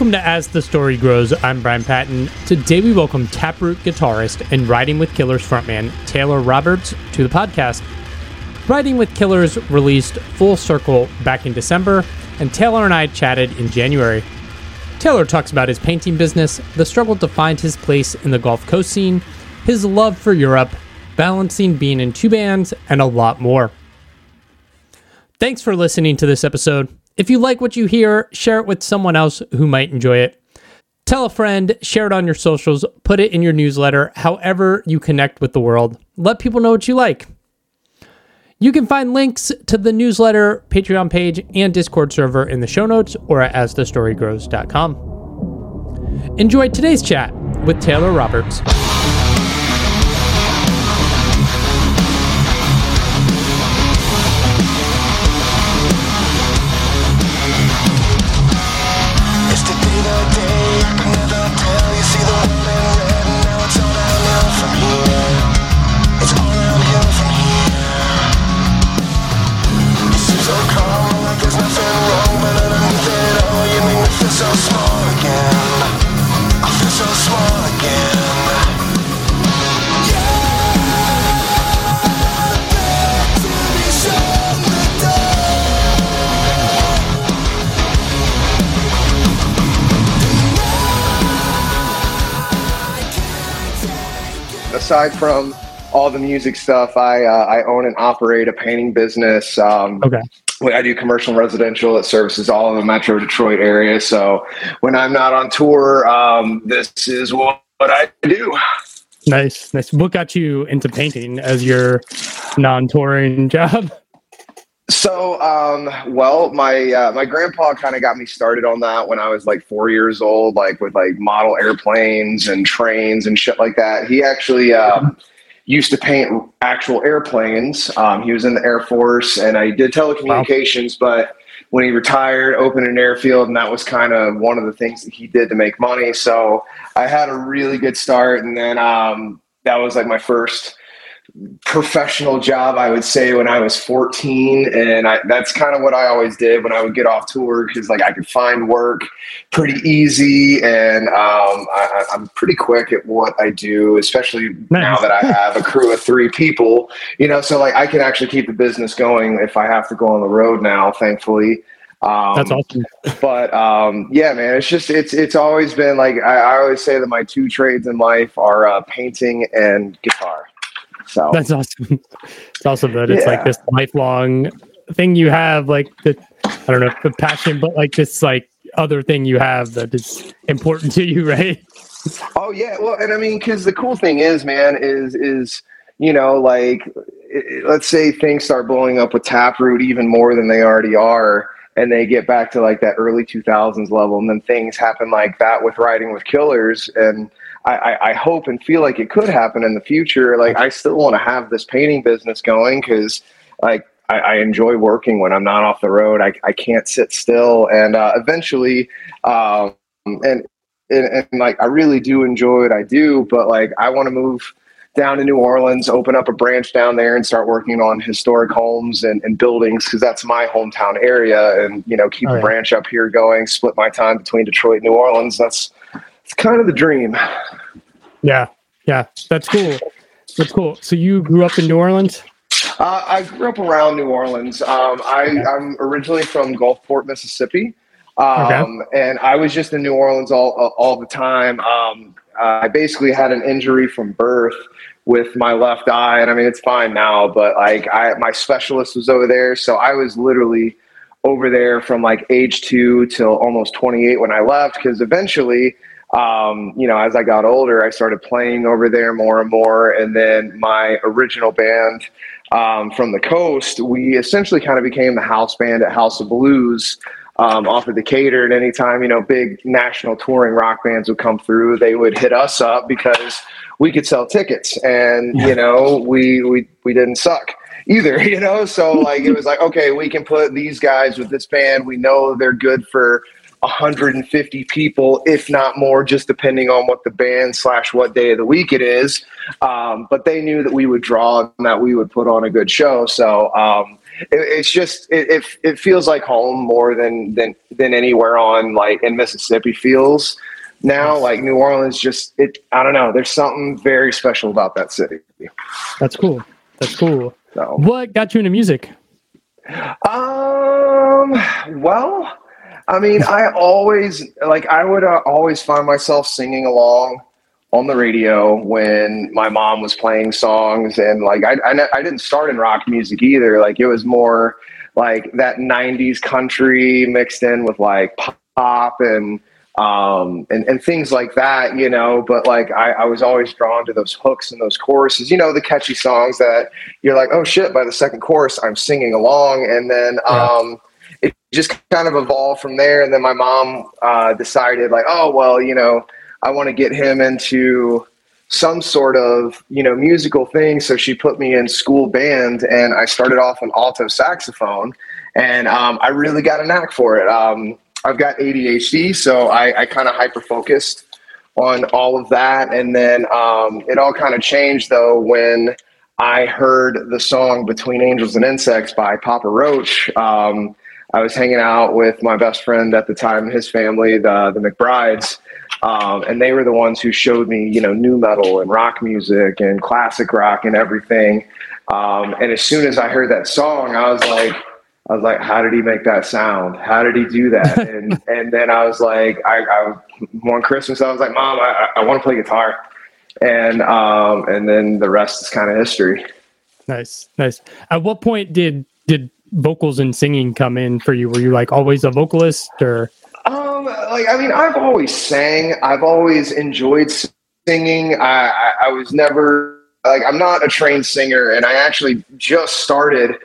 Welcome to As the Story Grows. I'm Brian Patton. Today we welcome Taproot guitarist and Riding with Killers frontman Taylor Roberts to the podcast. Riding with Killers released Full Circle back in December, and Taylor and I chatted in January. Taylor talks about his painting business, the struggle to find his place in the Gulf Coast scene, his love for Europe, balancing being in two bands, and a lot more. Thanks for listening to this episode. If you like what you hear, share it with someone else who might enjoy it. Tell a friend, share it on your socials, put it in your newsletter, however you connect with the world. Let people know what you like. You can find links to the newsletter, Patreon page, and Discord server in the show notes or at asthestorygrows.com. Enjoy today's chat with Taylor Roberts. Aside from all the music stuff, I uh, I own and operate a painting business. Um, Okay. I do commercial and residential that services all of the Metro Detroit area. So when I'm not on tour, um, this is what, what I do. Nice, nice. What got you into painting as your non-touring job? So, um, well, my uh, my grandpa kind of got me started on that when I was like four years old, like with like model airplanes and trains and shit like that. He actually um, used to paint actual airplanes. Um, he was in the Air Force, and I did telecommunications, but when he retired, opened an airfield, and that was kind of one of the things that he did to make money. So I had a really good start, and then um, that was like my first professional job i would say when i was 14 and I, that's kind of what i always did when i would get off tour because like i could find work pretty easy and um, I, i'm pretty quick at what i do especially now that i have a crew of three people you know so like i can actually keep the business going if i have to go on the road now thankfully um, That's awesome. but um, yeah, man, it's just it's it's always been like I, I always say that my two trades in life are uh, painting and guitar. So That's awesome. It's awesome that it's like this lifelong thing you have, like the I don't know the passion, but like this like other thing you have that is important to you, right? oh yeah, well, and I mean, because the cool thing is, man, is is you know like let's say things start blowing up with Taproot even more than they already are. And they get back to like that early 2000s level, and then things happen like that with Riding with Killers, and I, I, I hope and feel like it could happen in the future. Like I still want to have this painting business going because like I, I enjoy working when I'm not off the road. I, I can't sit still, and uh, eventually, um, and, and and like I really do enjoy what I do, but like I want to move down to New Orleans, open up a branch down there, and start working on historic homes and, and buildings because that's my hometown area, and you know keep Oh, yeah. branch up here going, split my time between Detroit and New Orleans. That's it's kind of the dream. Yeah, yeah, that's cool. That's cool. So you grew up in New Orleans? Uh, I grew up around New Orleans. Um, I, I'm originally from Gulfport, Mississippi, um, and I was just in New Orleans all all the time. Um, I basically had an injury from birth with my left eye, and I mean it's fine now, but like I, my specialist was over there, so I was literally over there from like age two till almost 28 when I left, because eventually. Um, you know, as I got older, I started playing over there more and more. And then my original band, um, from the coast, we essentially kind of became the house band at House of Blues um, off of Decatur. And anytime, you know, big national touring rock bands would come through, they would hit us up because we could sell tickets. And, you know, we, we, we didn't suck either, you know? So like, it was like, okay, we can put these guys with this band. We know they're good for 150 people, if not more, just depending on what the band slash what day of the week it is. Um, but they knew that we would draw and that we would put on a good show. So um, it, it's just it, it, it feels like home more than than than anywhere on like in Mississippi feels now. Like New Orleans, just it. I don't know. There's something very special about that city. That's cool. That's cool. So. What got you into music? Um. Well, I mean, I always like I would uh, always find myself singing along on the radio when my mom was playing songs, and like I I, I didn't start in rock music either. Like it was more like that '90s country mixed in with like pop and um, and, and things like that, you know. But like, I, I was always drawn to those hooks and those choruses, you know, the catchy songs that you're like, oh shit, by the second chorus, I'm singing along. And then um, just kind of evolved from there. And then my mom uh, decided, like, oh, well, you know, I want to get him into some sort of you know musical thing so she put me in school band and i started off on alto saxophone and um, i really got a knack for it um, I've got ADHD, so I, I kind of hyper focused on all of that. And then um, it all kind of changed though when I heard the song Between Angels and Insects by Papa Roach. Um, I was hanging out with my best friend at the time, and his family, the, the McBrides. Um, and they were the ones who showed me, you know, nu metal and rock music and classic rock and everything. Um, and as soon as I heard that song, I was like, I was like, how did he make that sound? How did he do that? and and then I was like, I, I one Christmas I was like, Mom, I, I want to play guitar, and um and then the rest is kind of history. Nice, nice. At what point did did vocals and singing come in for you? Were you like always a vocalist or? Um, like I mean, I've always sang. I've always enjoyed singing. I, I, I was never like I'm not a trained singer, and I actually just started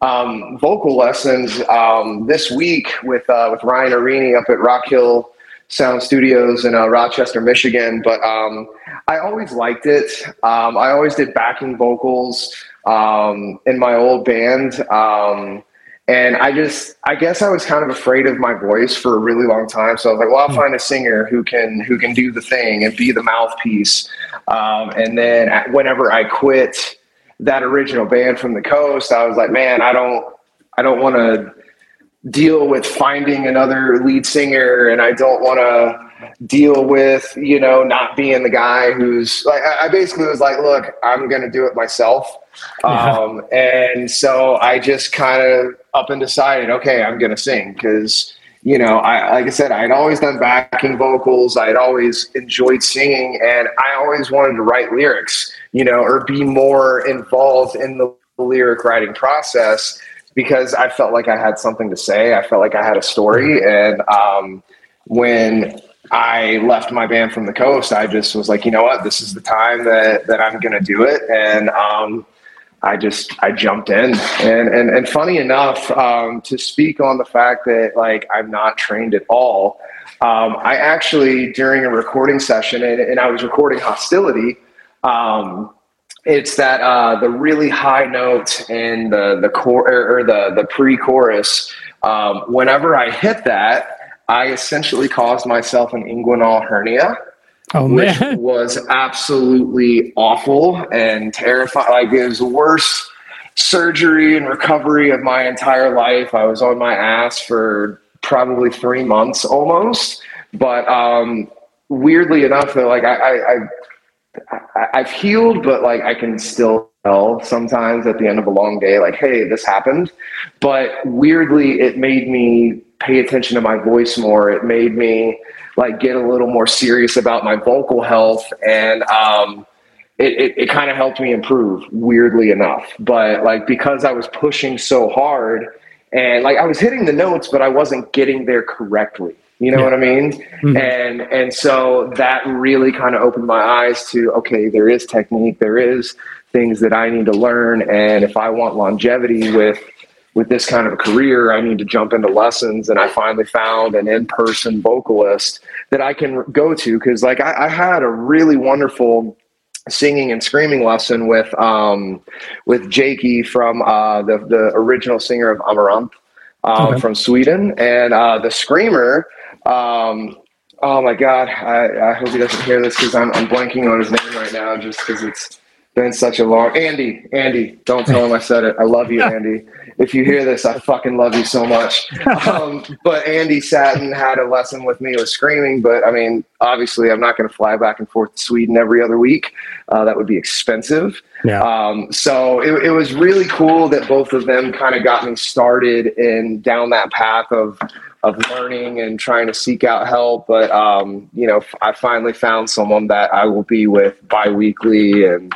um, vocal lessons um, this week with uh, with Ryan Arini up at Rock Hill Sound Studios in uh, Rochester, Michigan. But um, I always liked it. Um, I always did backing vocals um, in my old band. Um, and I just, I guess I was kind of afraid of my voice for a really long time. So I was like, well, I'll find a singer who can, who can do the thing and be the mouthpiece. and then whenever I quit, that original band from the coast, I was like, man, I don't, I don't want to deal with finding another lead singer, and I don't want to deal with, you know, not being the guy who's like. I basically was like, look, I'm going to do it myself. Yeah. Um, and so I just kind of up and decided, okay, I'm going to sing because you know, I, like I said, I had always done backing vocals. I had always enjoyed singing, and I always wanted to write lyrics, you know, or be more involved in the lyric writing process because I felt like I had something to say. I felt like I had a story, and um, when I left my band from the coast, I just was like, you know what, this is the time that that I'm going to do it, and um, I just I jumped in, and and and funny enough, um, to speak on the fact that like I'm not trained at all. Um, I actually during a recording session, and, and I was recording hostility. Um, it's that uh, the really high note in the the core or, or the the pre-chorus. Um, whenever I hit that, I essentially caused myself an inguinal hernia oh, which man. was absolutely awful and terrifying. Like it was the worst surgery and recovery of my entire life. I was on my ass for probably three months almost. But um, weirdly enough, though, like I, I, I, I've healed, but like I can still tell sometimes at the end of a long day, like, hey, this happened. But weirdly, it made me pay attention to my voice more. It made me like get a little more serious about my vocal health and um, it, it, it kind of helped me improve weirdly enough but like because i was pushing so hard and like i was hitting the notes but i wasn't getting there correctly you know Yeah. what i mean Mhm. and and so that really kind of opened my eyes to okay there is technique there is things that i need to learn and if i want longevity with with this kind of a career, I need to jump into lessons. And I finally found an in person vocalist that I can go to because, like, I, I, had a really wonderful singing and screaming lesson with um, with Jakey from uh, the the original singer of Amaranthe um, Okay. from Sweden, and uh, the screamer. Um, oh my God, I, I hope he doesn't hear this because I'm, I'm blanking on his name right now just because it's been such a long. Andy, Andy, don't tell him I said it. I love you, Andy. If you hear this, I fucking love you so much. Um, but Andy sat and had a lesson with me with screaming. But I mean, obviously, I'm not going to fly back and forth to Sweden every other week. Uh, that would be expensive. Yeah. Um, so it, it was really cool that both of them kind of got me started in down that path of of learning and trying to seek out help. But um, you know, I finally found someone that I will be with biweekly, and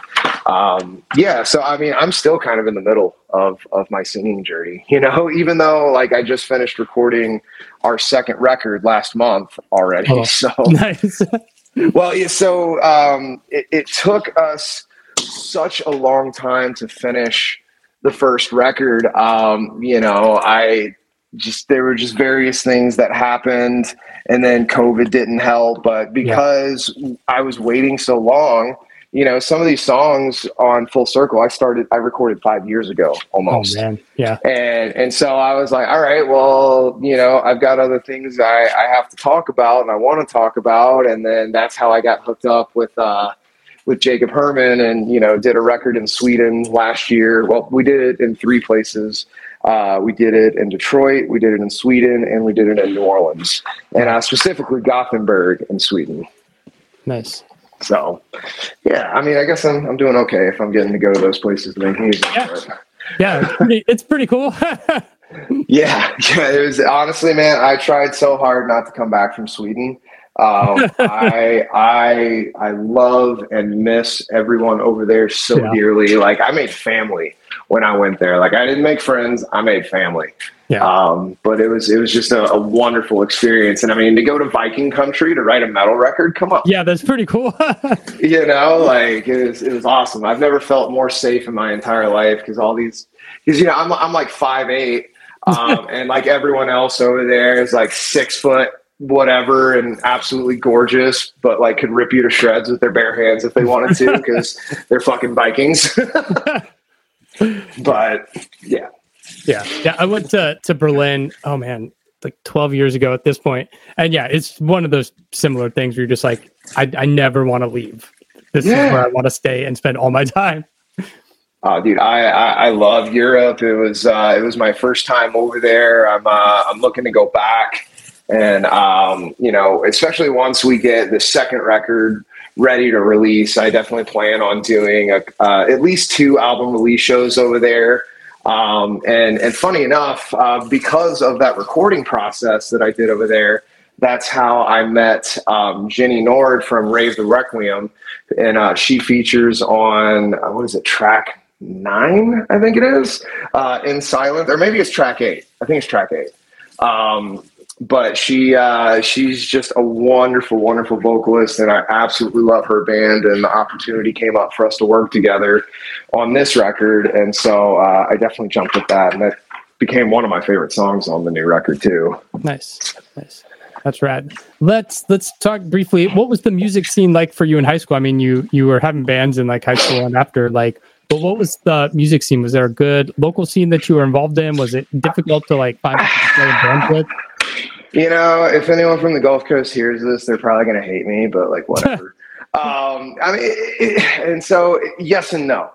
um, yeah. So I mean, I'm still kind of in the middle of of my singing journey. You know, even though like I just finished recording our second record last month already. Oh. So nice. well, yeah, so um, it, it took us such a long time to finish the first record. Um, you know, I just there were just various things that happened, and then COVID didn't help. But because I was waiting so long, you know, some of these songs on Full Circle, I started, I recorded five years ago oh almost. man. Yeah. And and so I was like, all right, well, you know, I've got other things I, I have to talk about and I want to talk about. And then that's how I got hooked up with uh with Jacob Herman and you know did a record in Sweden last year. Well, we did it in three places. Uh, we did it in Detroit, we did it in Sweden, and we did it in New Orleans, and uh, specifically Gothenburg in Sweden. Nice. So, yeah, I mean, I guess I'm I'm doing okay if I'm getting to go to those places to make music. Yeah. but- Yeah. It's pretty, it's pretty cool. Yeah, yeah. It was honestly, man. I tried so hard not to come back from Sweden. Um, I I I love and miss everyone over there so Yeah. dearly. Like I made family when I went there. Like I didn't make friends. I made family. yeah. Um, but it was it was just a, a wonderful experience. And I mean, to go to Viking country to write a metal record, come on, yeah. That's pretty cool. you know, like it was it was awesome. I've never felt more safe in my entire life because all these because you know I'm I'm like five eight, um, and like everyone else over there is like six foot whatever and absolutely gorgeous, but like could rip you to shreds with their bare hands if they wanted to because they're fucking Vikings. But yeah, Yeah, yeah. I went to to Berlin. Oh man, like twelve years ago at this point. point, and yeah, it's one of those similar things where you're just like, I I never want to leave. This Yeah. is where I want to stay and spend all my time. Oh, dude, I, I I love Europe. It was uh, it was my first time over there. I'm uh, I'm looking to go back, and um, you know, especially once we get the second record ready to release, I definitely plan on doing a, uh, at least two album release shows over there. Um, and and funny enough, uh, because of that recording process that I did over there, that's how I met um, Jenny Nord from Rave the Reqviem, and uh, she features on uh, what is it track nine? I think it is uh, in Silence, or maybe it's track eight. I think it's track eight. Um, but she uh, she's just a wonderful, wonderful vocalist, and I absolutely love her band. And the opportunity came up for us to work together on this record, and so uh, I definitely jumped at that, and that became one of my favorite songs on the new record too. Nice, nice. That's rad. Let's let's talk briefly. What was the music scene like for you in high school? I mean, you you were having bands in like high school and after. Like, but what was the music scene? Was there a good local scene that you were involved in? Was it difficult to like find in bands with? You know, if anyone from the Gulf Coast hears this, they're probably going to hate me, but like whatever. um, I mean, it, and so yes and no.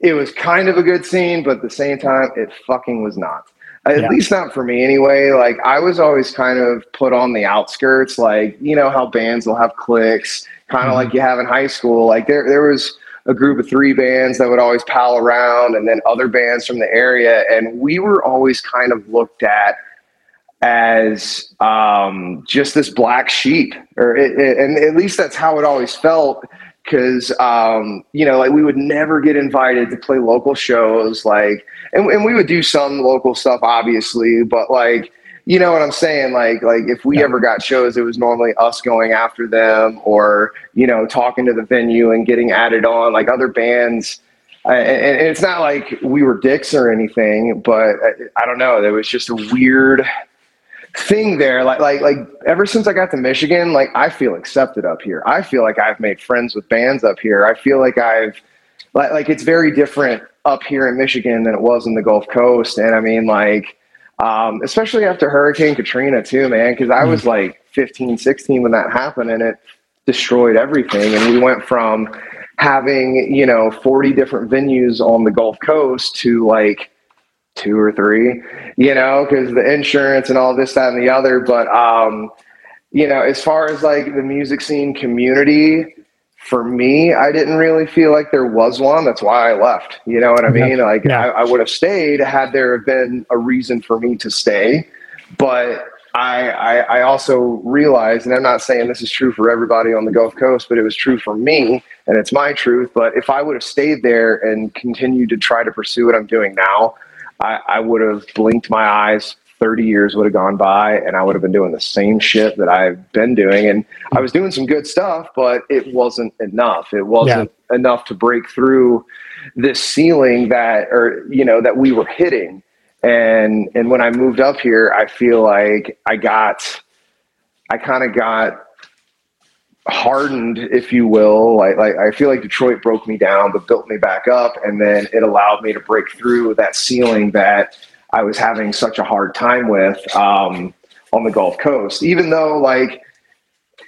It was kind of a good scene, but at the same time, it fucking was not. At Yeah. least not for me anyway. Like I was always kind of put on the outskirts. Like you know how bands will have cliques, kind of Mhm. like you have in high school. Like there, there was a group of three bands that would always pal around, and then other bands from the area, and we were always kind of looked at as um, just this black sheep, or it, it- and at least that's how it always felt. Because um, you know, like we would never get invited to play local shows, like, and, and we would do some local stuff, obviously, but like, you know what I'm saying? Like, like if we Yeah. ever got shows, it was normally us going after them, or you know, talking to the venue and getting added on, like other bands. I- and, and it's not like we were dicks or anything, but I, I don't know. There was just a weird thing there. Like, like, like ever since I got to Michigan, like I feel accepted up here. I feel like I've made friends with bands up here. I feel like I've, like, like it's very different up here in Michigan than it was in the Gulf Coast. And I mean, like, um, especially after Hurricane Katrina too, man. Because I was like 15, 16 when that happened, and it destroyed everything. And we went from having you know 40 different venues on the Gulf Coast to like two or three, you know, because the insurance and all this, that, and the other. But um, you know, as far as like the music scene community, for me, I didn't really feel like there was one. That's why I left. You know what I mean? Like Yeah. I, I would have stayed had there been a reason for me to stay. But I, I I also realized, and I'm not saying this is true for everybody on the Gulf Coast, but it was true for me, and it's my truth. But if I would have stayed there and continued to try to pursue what I'm doing now, I, I would have blinked my eyes. 30 years would have gone by and I would have been doing the same shit that I've been doing. And I was doing some good stuff, but it wasn't enough. It wasn't enough to break through this ceiling that, or, you know, that we were hitting. And, and when I moved up here, I feel like I got, I kind of got hardened, if you will. Like, like I feel like Detroit broke me down, but built me back up, and then it allowed me to break through that ceiling that I was having such a hard time with um, on the Gulf Coast. Even though, like,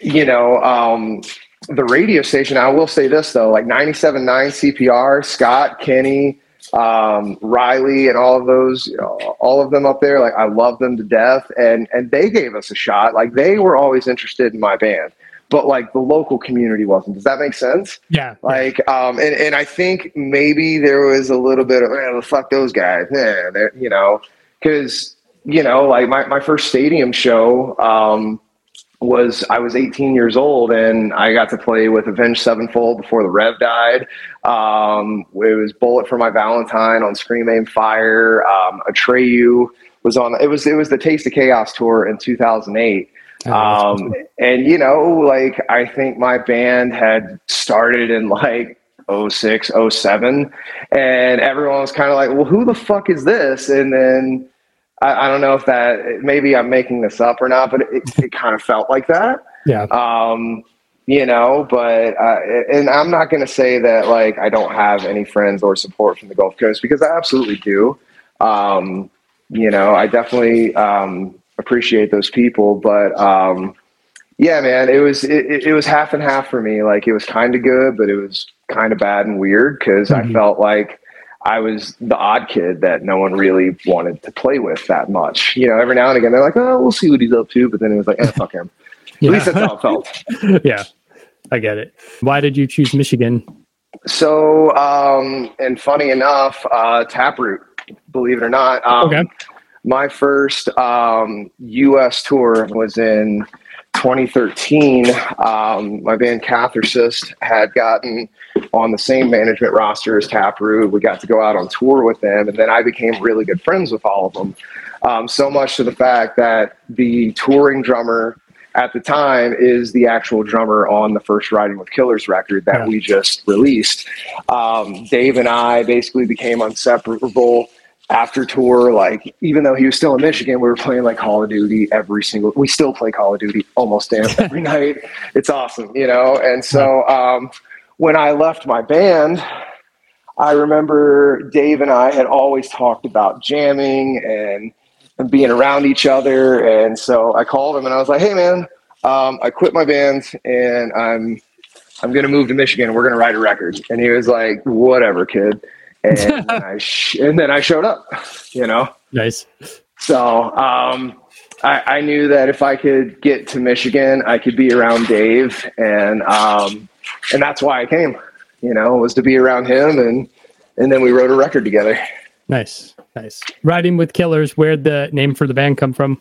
you know, um, the radio station. I will say this though, like 97.9 CPR, Scott, Kenny, um, Riley, and all of those, you know, all of them up there. Like I love them to death, and and they gave us a shot. Like they were always interested in my band, but like the local community wasn't. Does that make sense? Yeah. Like, um, and, and I think maybe there was a little bit of, eh, fuck those guys, yeah, you know, because, you know, like my, my first stadium show um, was I was 18 years old and I got to play with Avenged Sevenfold before the Rev died. Um, it was Bullet for My Valentine on Scream Aim Fire. Um, Atreyu was on, it was, it was the Taste of Chaos tour in 2008. Um, and you know, like I think my band had started in like 06, 07, and everyone was kind of like, well, who the fuck is this? And then I, I don't know if that maybe I'm making this up or not, but it, it kind of felt like that. Yeah. Um, you know, but uh, and I'm not going to say that like I don't have any friends or support from the Gulf Coast because I absolutely do. Um, you know, I definitely um, appreciate those people, but um, yeah, man, it was it, it- was half and half for me. Like it was kind of good, but it was kind of bad and weird because I Mhm. felt like I was the odd kid that no one really wanted to play with that much. You know, every now and again they're like, "Oh, we'll see what he's up to," but then it was like, "Eh, fuck him." At least that's how it felt. yeah. I get it. Why did you choose Michigan? So, um, and funny enough, uh, Taproot, believe it or not, um, Okay. My first um, U.S. tour was in 2013. Um, my band Catharsis had gotten on the same management roster as Taproot. We got to go out on tour with them, and then I became really good friends with all of them. Um, so much to the fact that the touring drummer at the time is the actual drummer on the first Riding with Killers record that Yeah. we just released. Um, Dave and I basically became inseparable after tour. Like, even though he was still in Michigan, we were playing like Call of Duty every single. We still play Call of Duty almost damn every night. It's awesome, you know. And so um, when I left my band. I remember Dave and I had always talked about jamming and, and being around each other. And so I called him and I was like, "Hey, man, um, I quit my band and I'm I'm gonna move to Michigan. We're gonna write a record." And he was like, "Whatever, kid." And then I sh- and then I showed up. You know. Nice. So um, I, I knew that if I could get to Michigan, I could be around Dave, and um, and that's why I came. You know, was to be around him, and and then we wrote a record together. Nice. Nice. Riding with Killers, where'd the name for the band come from?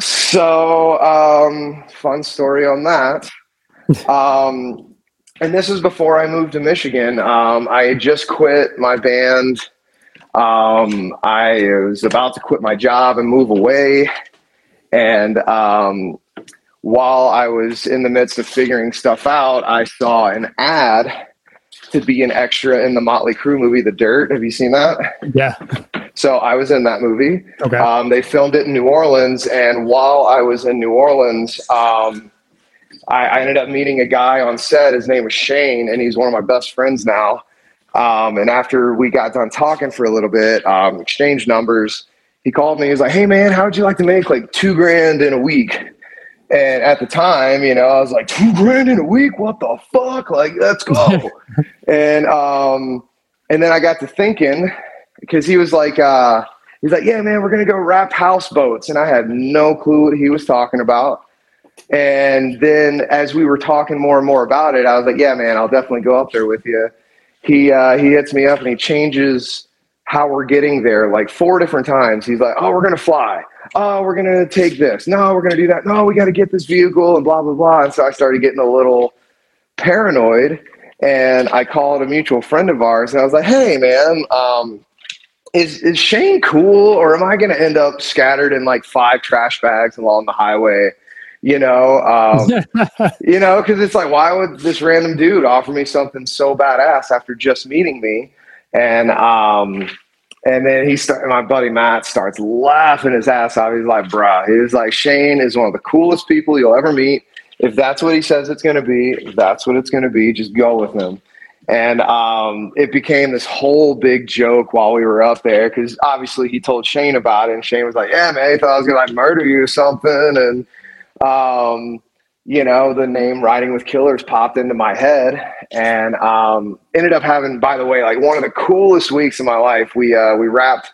So um, fun story on that. Um, and this was before I moved to Michigan. Um, I had just quit my band. Um, I was about to quit my job and move away. And um, while I was in the midst of figuring stuff out, I saw an ad to be an extra in the Motley Crue movie, The Dirt. Have you seen that? Yeah. So I was in that movie. Okay. Um, they filmed it in New Orleans, and while I was in New Orleans, um, I, I ended up meeting a guy on set. His name was Shane, and he's one of my best friends now. Um, and after we got done talking for a little bit, um, exchanged numbers, he called me. He was like, "Hey man, how would you like to make like two grand in a week?" And at the time, you know, I was like, two grand in a week? What the fuck? Like, let's go. and um, and then I got to thinking because he was like, uh, he's like, yeah, man, we're gonna go wrap houseboats, and I had no clue what he was talking about. And then as we were talking more and more about it, I was like, yeah, man, I'll definitely go up there with you. He uh, he hits me up and he changes how we're getting there like four different times. He's like, oh, we're gonna fly. Oh, we're gonna take this. No, we're gonna do that. No, we got to get this vehicle and blah blah blah. And so I started getting a little paranoid. And I called a mutual friend of ours, and I was like, "Hey, man, um, is is Shane cool, or am I going to end up scattered in like five trash bags along the highway? You know, um, you know, because it's like, why would this random dude offer me something so badass after just meeting me? And um, and then he start, my buddy Matt starts laughing his ass off. He's like, "Bruh," he's like, "Shane is one of the coolest people you'll ever meet. If that's what he says it's going to be, that's what it's going to be. Just go with him." And um, it became this whole big joke while we were up there because obviously he told Shane about it, and Shane was like, "Yeah, man, he thought I was gonna like murder you or something." And um, you know, the name "Riding with Killers" popped into my head, and um, ended up having, by the way, like one of the coolest weeks of my life. We uh, we wrapped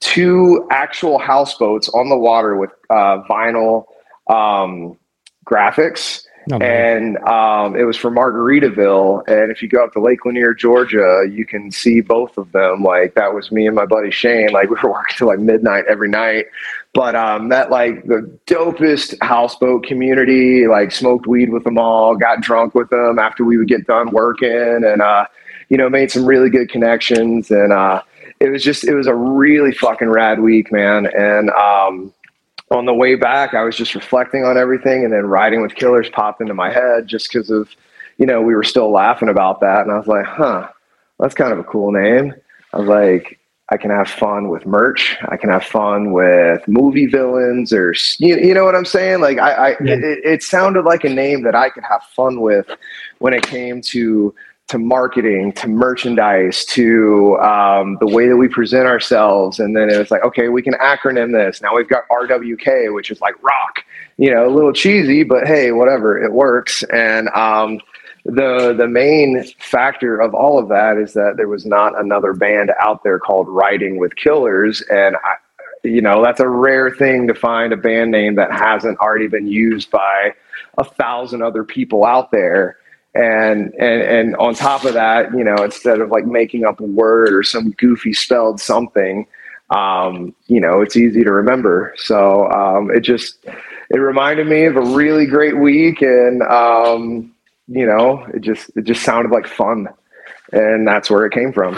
two actual houseboats on the water with uh, vinyl um, graphics Oh, and um, it was for Margaritaville. And if you go up to Lake Lanier, Georgia, you can see both of them. Like that was me and my buddy Shane. Like we were working till like midnight every night. But um, met like the dopest houseboat community. Like smoked weed with them all, got drunk with them after we would get done working, and uh, you know made some really good connections. And uh, it was just it was a really fucking rad week, man. And um, on the way back, I was just reflecting on everything, and then riding with killers popped into my head just because of, you know, we were still laughing about that, and I was like, huh, that's kind of a cool name. I was like, I can have fun with merch. I can have fun with movie villains, or you, you know what I'm saying? Like, I, I Yeah. it, it sounded like a name that I could have fun with when it came to to marketing, to merchandise, to um, the way that we present ourselves. And then it was like, okay, we can acronym this. Now we've got RWK, which is like rock, you know, a little cheesy, but hey, whatever, it works. And um, the the main factor of all of that is that there was not another band out there called Riding with Killers, and I, you know that's a rare thing to find a band name that hasn't already been used by a thousand other people out there and and and on top of that you know instead of like making up a word or some goofy spelled something um, you know it's easy to remember. So um, it just it reminded me of a really great week and um, you know it just it just sounded like fun. And that's where it came from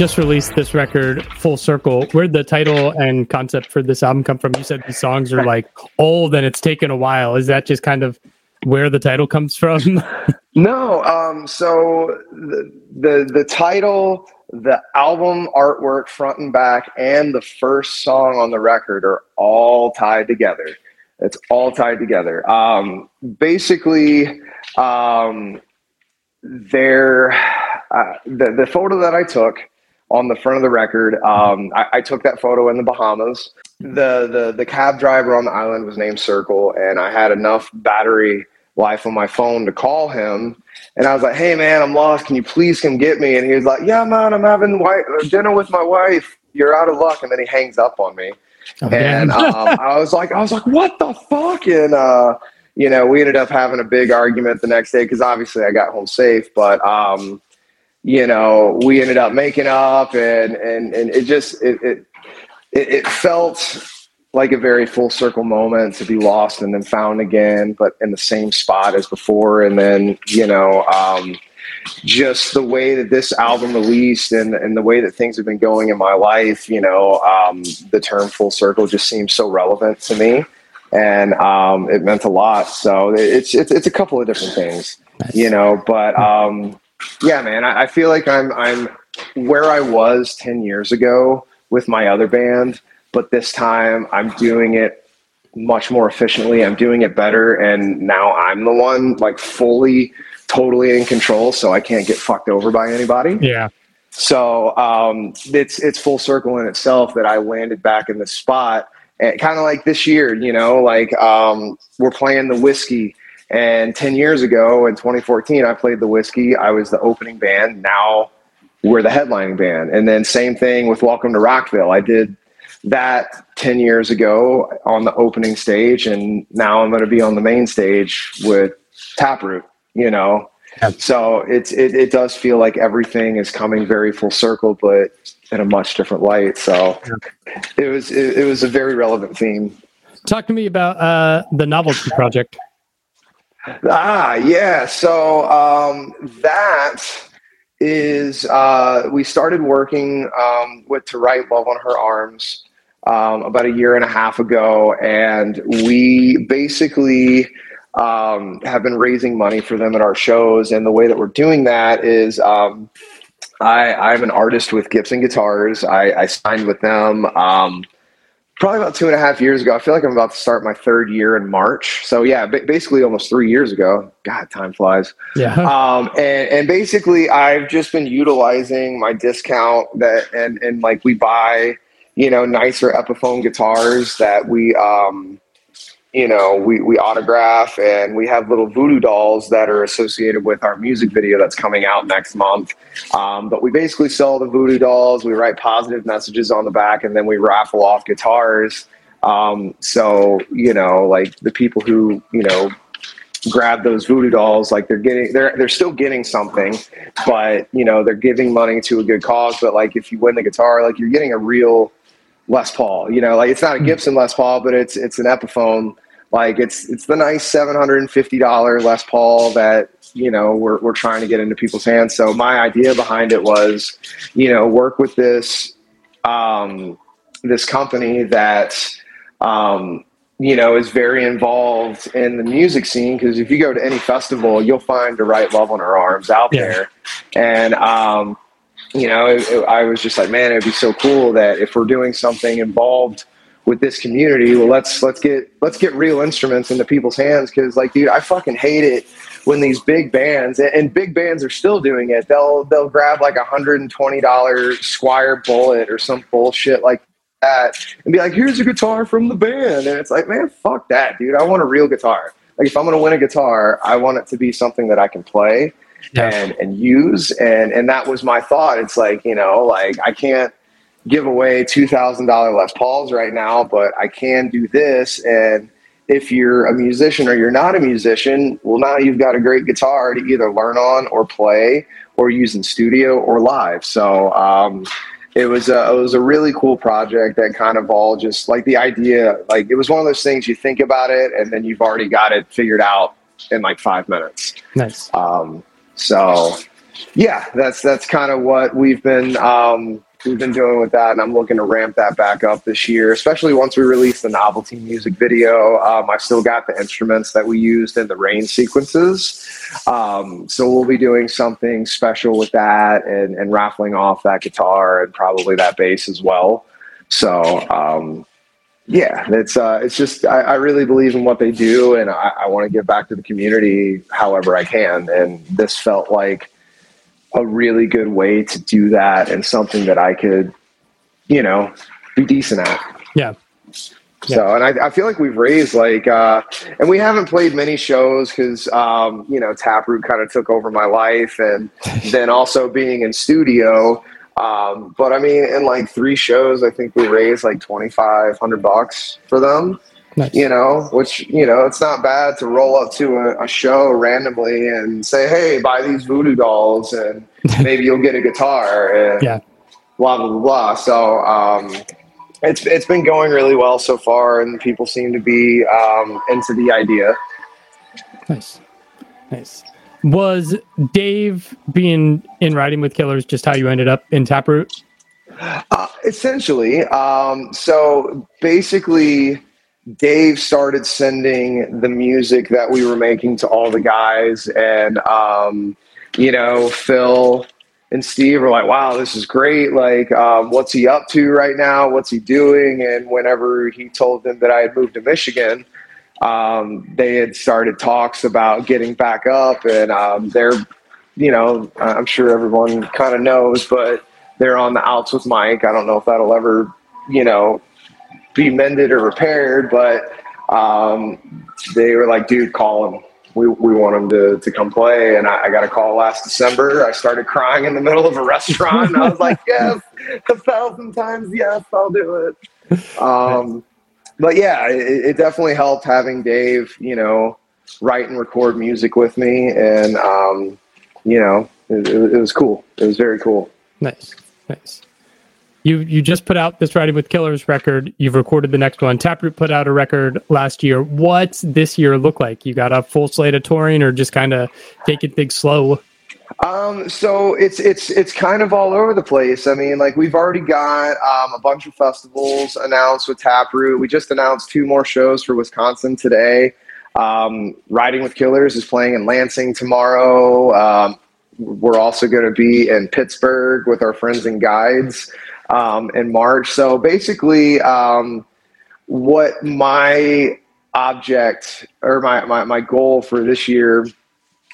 Just released this record, Full Circle. Where'd the title and concept for this album come from? You said these songs are like old and it's taken a while. Is that just kind of where the title comes from? No, um, so the, the the title, the album artwork, front and back, and the first song on the record are all tied together. It's all tied together. Um, basically, um, there, uh, the the photo that I took on the front of the record, um, I, I took that photo in the Bahamas. The the the cab driver on the island was named Circle, and I had enough battery life on my phone to call him. And I was like, "Hey man, I'm lost. Can you please come get me?" And he was like, "Yeah, man, I'm having wi- dinner with my wife. You're out of luck." And then he hangs up on me. Oh, And um, I was like, I was like, "What the fuck?" And uh, you know, we ended up having a big argument the next day because obviously I got home safe, but um, you know, we ended up making up, and and and it just it it it, felt like a very full circle moment to be lost and then found again, but in the same spot as before. And then, you know, um, just the way that this album released and, and the way that things have been going in my life, you know, um, the term full circle just seems so relevant to me. and um, it meant a lot. So it's it's it's a couple of different things, you know. But um, yeah, man, I, I feel like I'm I'm where I was ten years ago with my other band, but this time I'm doing it much more efficiently. I'm doing it better, and now I'm the one like fully, totally in control, so I can't get fucked over by anybody. Yeah. So um, it's it's full circle in itself that I landed back in the spot, and kind of like this year, you know, like um, we're playing the whiskey. And 10 years ago in 2014, I played the whiskey. I was the opening band. Now we're the headlining band. And then same thing with Welcome to Rockville. I did that 10 years ago on the opening stage, and now I'm going to be on the main stage with Taproot, you know. Yep. So it's it, it does feel like everything is coming very full circle, but in a much different light. So it was it, it was a very relevant theme. Talk to me about uh, the novelty project. Ah, yeah. So um, that is uh, we started working um, with To Write Love on Her Arms um, about a year and a half ago, and we basically um, have been raising money for them at our shows. And the way that we're doing that is. Um, I, I'm an artist with Gibson Guitars. I, I signed with them um, probably about two and a half years ago. I feel like I'm about to start my third year in March. So yeah, ba- basically almost three years ago. God, time flies. Yeah. Um, and, and basically, I've just been utilizing my discount that and and like we buy, you know, nicer Epiphone guitars that we um, you know, we, we autograph and we have little voodoo dolls that are associated with our music video that's coming out next month. Um, but we basically sell the voodoo dolls, we write positive messages on the back, and then we raffle off guitars. Um, so, you know, like the people who, you know, grab those voodoo dolls like they're getting they're they're still getting something but you know they're giving money to a good cause but like if you win the guitar like you're getting a real Les Paul. You know, like it's not a Gibson Les Paul, but it's it's an Epiphone. Like it's it's the nice seven hundred and fifty dollar Les Paul that you know we're we're trying to get into people's hands. So my idea behind it was, you know, work with this um, this company that um, you know is very involved in the music scene. Because if you go to any festival, you'll find the Write Love on Her Arms" out Yeah. there, and um, you know, it, it- I was just like, man, it'd be so cool that if we're doing something involved with this community, well, let's let's get let's get real instruments into people's hands. Because, like, dude, I fucking hate it when these big bands and, and big bands are still doing it. They'll they'll grab like a hundred and twenty dollar Squier Bullet or some bullshit like that and be like, here's a guitar from the band, and it's like, man, fuck that, dude. I want a real guitar. Like, if I'm gonna win a guitar, I want it to be something that I can play Yeah. and and use. And and that was my thought. It's like you know like i can't give away $2000 les pauls right now but i can do this. And if you're a musician or you're not a musician well now you've got a great guitar to either learn on or play or use in studio or live. So um it was a, it was a really cool project that kind of all just like the idea like it was one of those things you think about it and then you've already got it figured out in like five minutes. Nice. um, so yeah, that's that's kind of what we've been um, we've been doing with that, and I'm looking to ramp that back up this year, especially once we release the novelty music video. Um, I've still got the instruments that we used in the rain sequences, um, so we'll be doing something special with that and, and raffling off that guitar and probably that bass as well. So um, yeah, it's uh, it's just I, I really believe in what they do, and I, I want to give back to the community however I can. And this felt like a really good way to do that, and something that I could, you know, be decent at. Yeah. So, and I, I feel like we've raised like, uh, and we haven't played many shows because, um, you know, Taproot kind of took over my life, and then also being in studio. Um, but I mean, in like three shows, I think we raised like twenty five hundred bucks for them. Nice. You know, which you know, it's not bad to roll up to a, a show randomly and say, "Hey, buy these voodoo dolls, and maybe you'll get a guitar." And Yeah. blah blah blah. blah. So um, it's it's been going really well so far, and people seem to be um, into the idea. Nice. Nice. Was Dave being in Riding with killers just how you ended up in Taproot? Uh, essentially, um, so basically, Dave started sending the music that we were making to all the guys, and um, you know, Phil and Steve were like, "Wow, this is great! Like, um, what's he up to right now? What's he doing?" And whenever he told them that I had moved to Michigan, um, they had started talks about getting back up, and um, they're, you know, I'm sure everyone kind of knows, but they're on the outs with Mike. I don't know if that'll ever, you know, be mended or repaired, but um, they were like, dude, call him. We, we want him to, to come play. And I, I got a call last December. I started crying in the middle of a restaurant. And I was like, yes, a thousand times, yes, I'll do it. Um, but yeah, it, it definitely helped having Dave, you know, write and record music with me. And, um, you know, it, it, was cool. It was very cool. Nice, nice. You you just put out this Riding with Killers record. You've recorded the next one. Taproot put out a record last year. What's this year look like? You got a full slate of touring, or just kind of take it big slow? Um, so it's it's it's kind of all over the place. I mean, like we've already got um, a bunch of festivals announced with Taproot. We just announced two more shows for Wisconsin today. Um, Riding with Killers is playing in Lansing tomorrow. Um, we're also going to be in Pittsburgh with our friends and guides um, in March. So basically, um, what my object or my, my, my goal for this year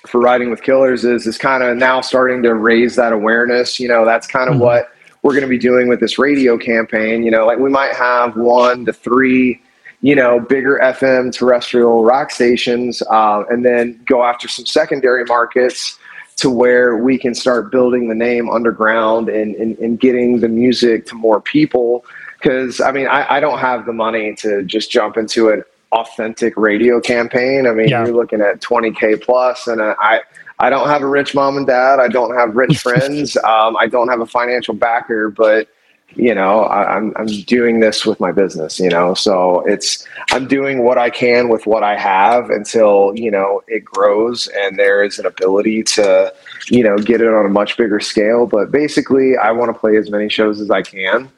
for riding with killers is is kind of now starting to raise that awareness you know that's kind of mm-hmm. what we're going to be doing with this radio campaign you know like we might have one to three you know bigger fm terrestrial rock stations uh, and then go after some secondary markets to where we can start building the name underground and, and, and getting the music to more people. Because, I mean, I, I, don't have the money to just jump into an authentic radio campaign. I mean, yeah. you're looking at 20K plus, and I, I don't have a rich mom and dad. I don't have rich friends. Um, I don't have a financial backer, but you know I, am I'm, I'm doing this with my business you know so it's i'm doing what i can with what i have until you know it grows and there is an ability to you know get it on a much bigger scale but basically i want to play as many shows as i can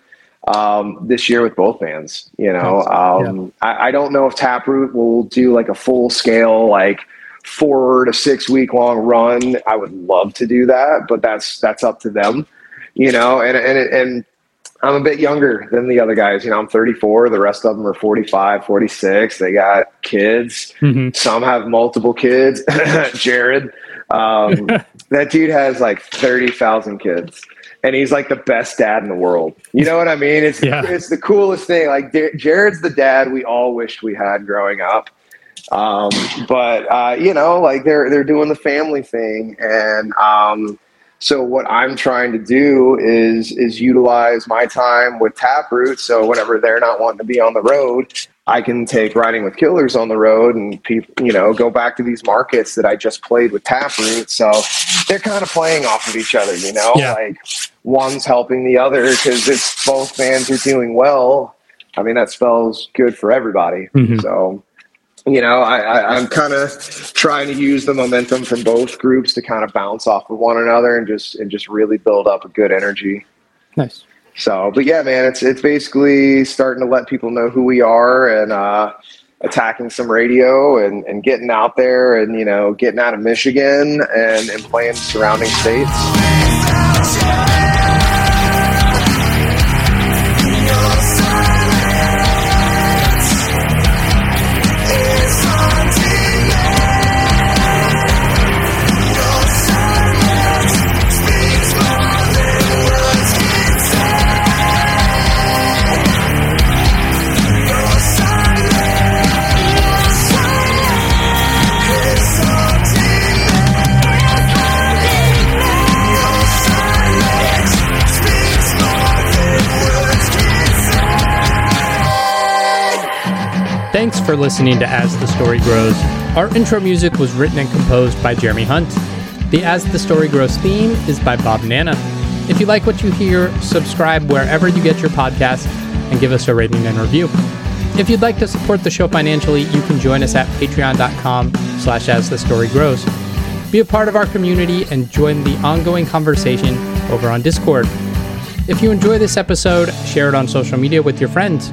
um, this year with both bands you know um, yeah. I, I don't know if taproot will do like a full scale like four to six week long run i would love to do that but that's that's up to them you know and and and I'm a bit younger than the other guys. You know, I'm 34. The rest of them are 45, 46. They got kids. Mm-hmm. Some have multiple kids. Jarrod, um, that dude has like 30,000 kids. And he's like the best dad in the world. You know what I mean? It's yeah. it's the coolest thing. Like Jarrod's the dad we all wished we had growing up. Um, but uh, you know, like they're they're doing the family thing, and um, so what I'm trying to do is is utilize my time with Taproot. So whenever they're not wanting to be on the road, I can take riding with killers on the road and people, you know, go back to these markets that I just played with Taproot. So they're kind of playing off of each other, you know, yeah. like one's helping the other because it's both bands are doing well. I mean, that spells good for everybody. Mm-hmm. So you know, I, I, I'm kind of trying to use the momentum from both groups to kind of bounce off of one another and just and just really build up a good energy. Nice. So, but yeah, man, it's it's basically starting to let people know who we are and uh, attacking some radio and, and getting out there and you know getting out of Michigan and, and playing surrounding states. Thanks for listening to As the Story Grows. Our intro music was written and composed by Jeremy Hunt. The As the Story Grows theme is by Bob Nanna. If you like what you hear, subscribe wherever you get your podcasts and give us a rating and review. If you'd like to support the show financially, you can join us at patreon.com slash as the story grows. Be a part of our community and join the ongoing conversation over on Discord. If you enjoy this episode, share it on social media with your friends.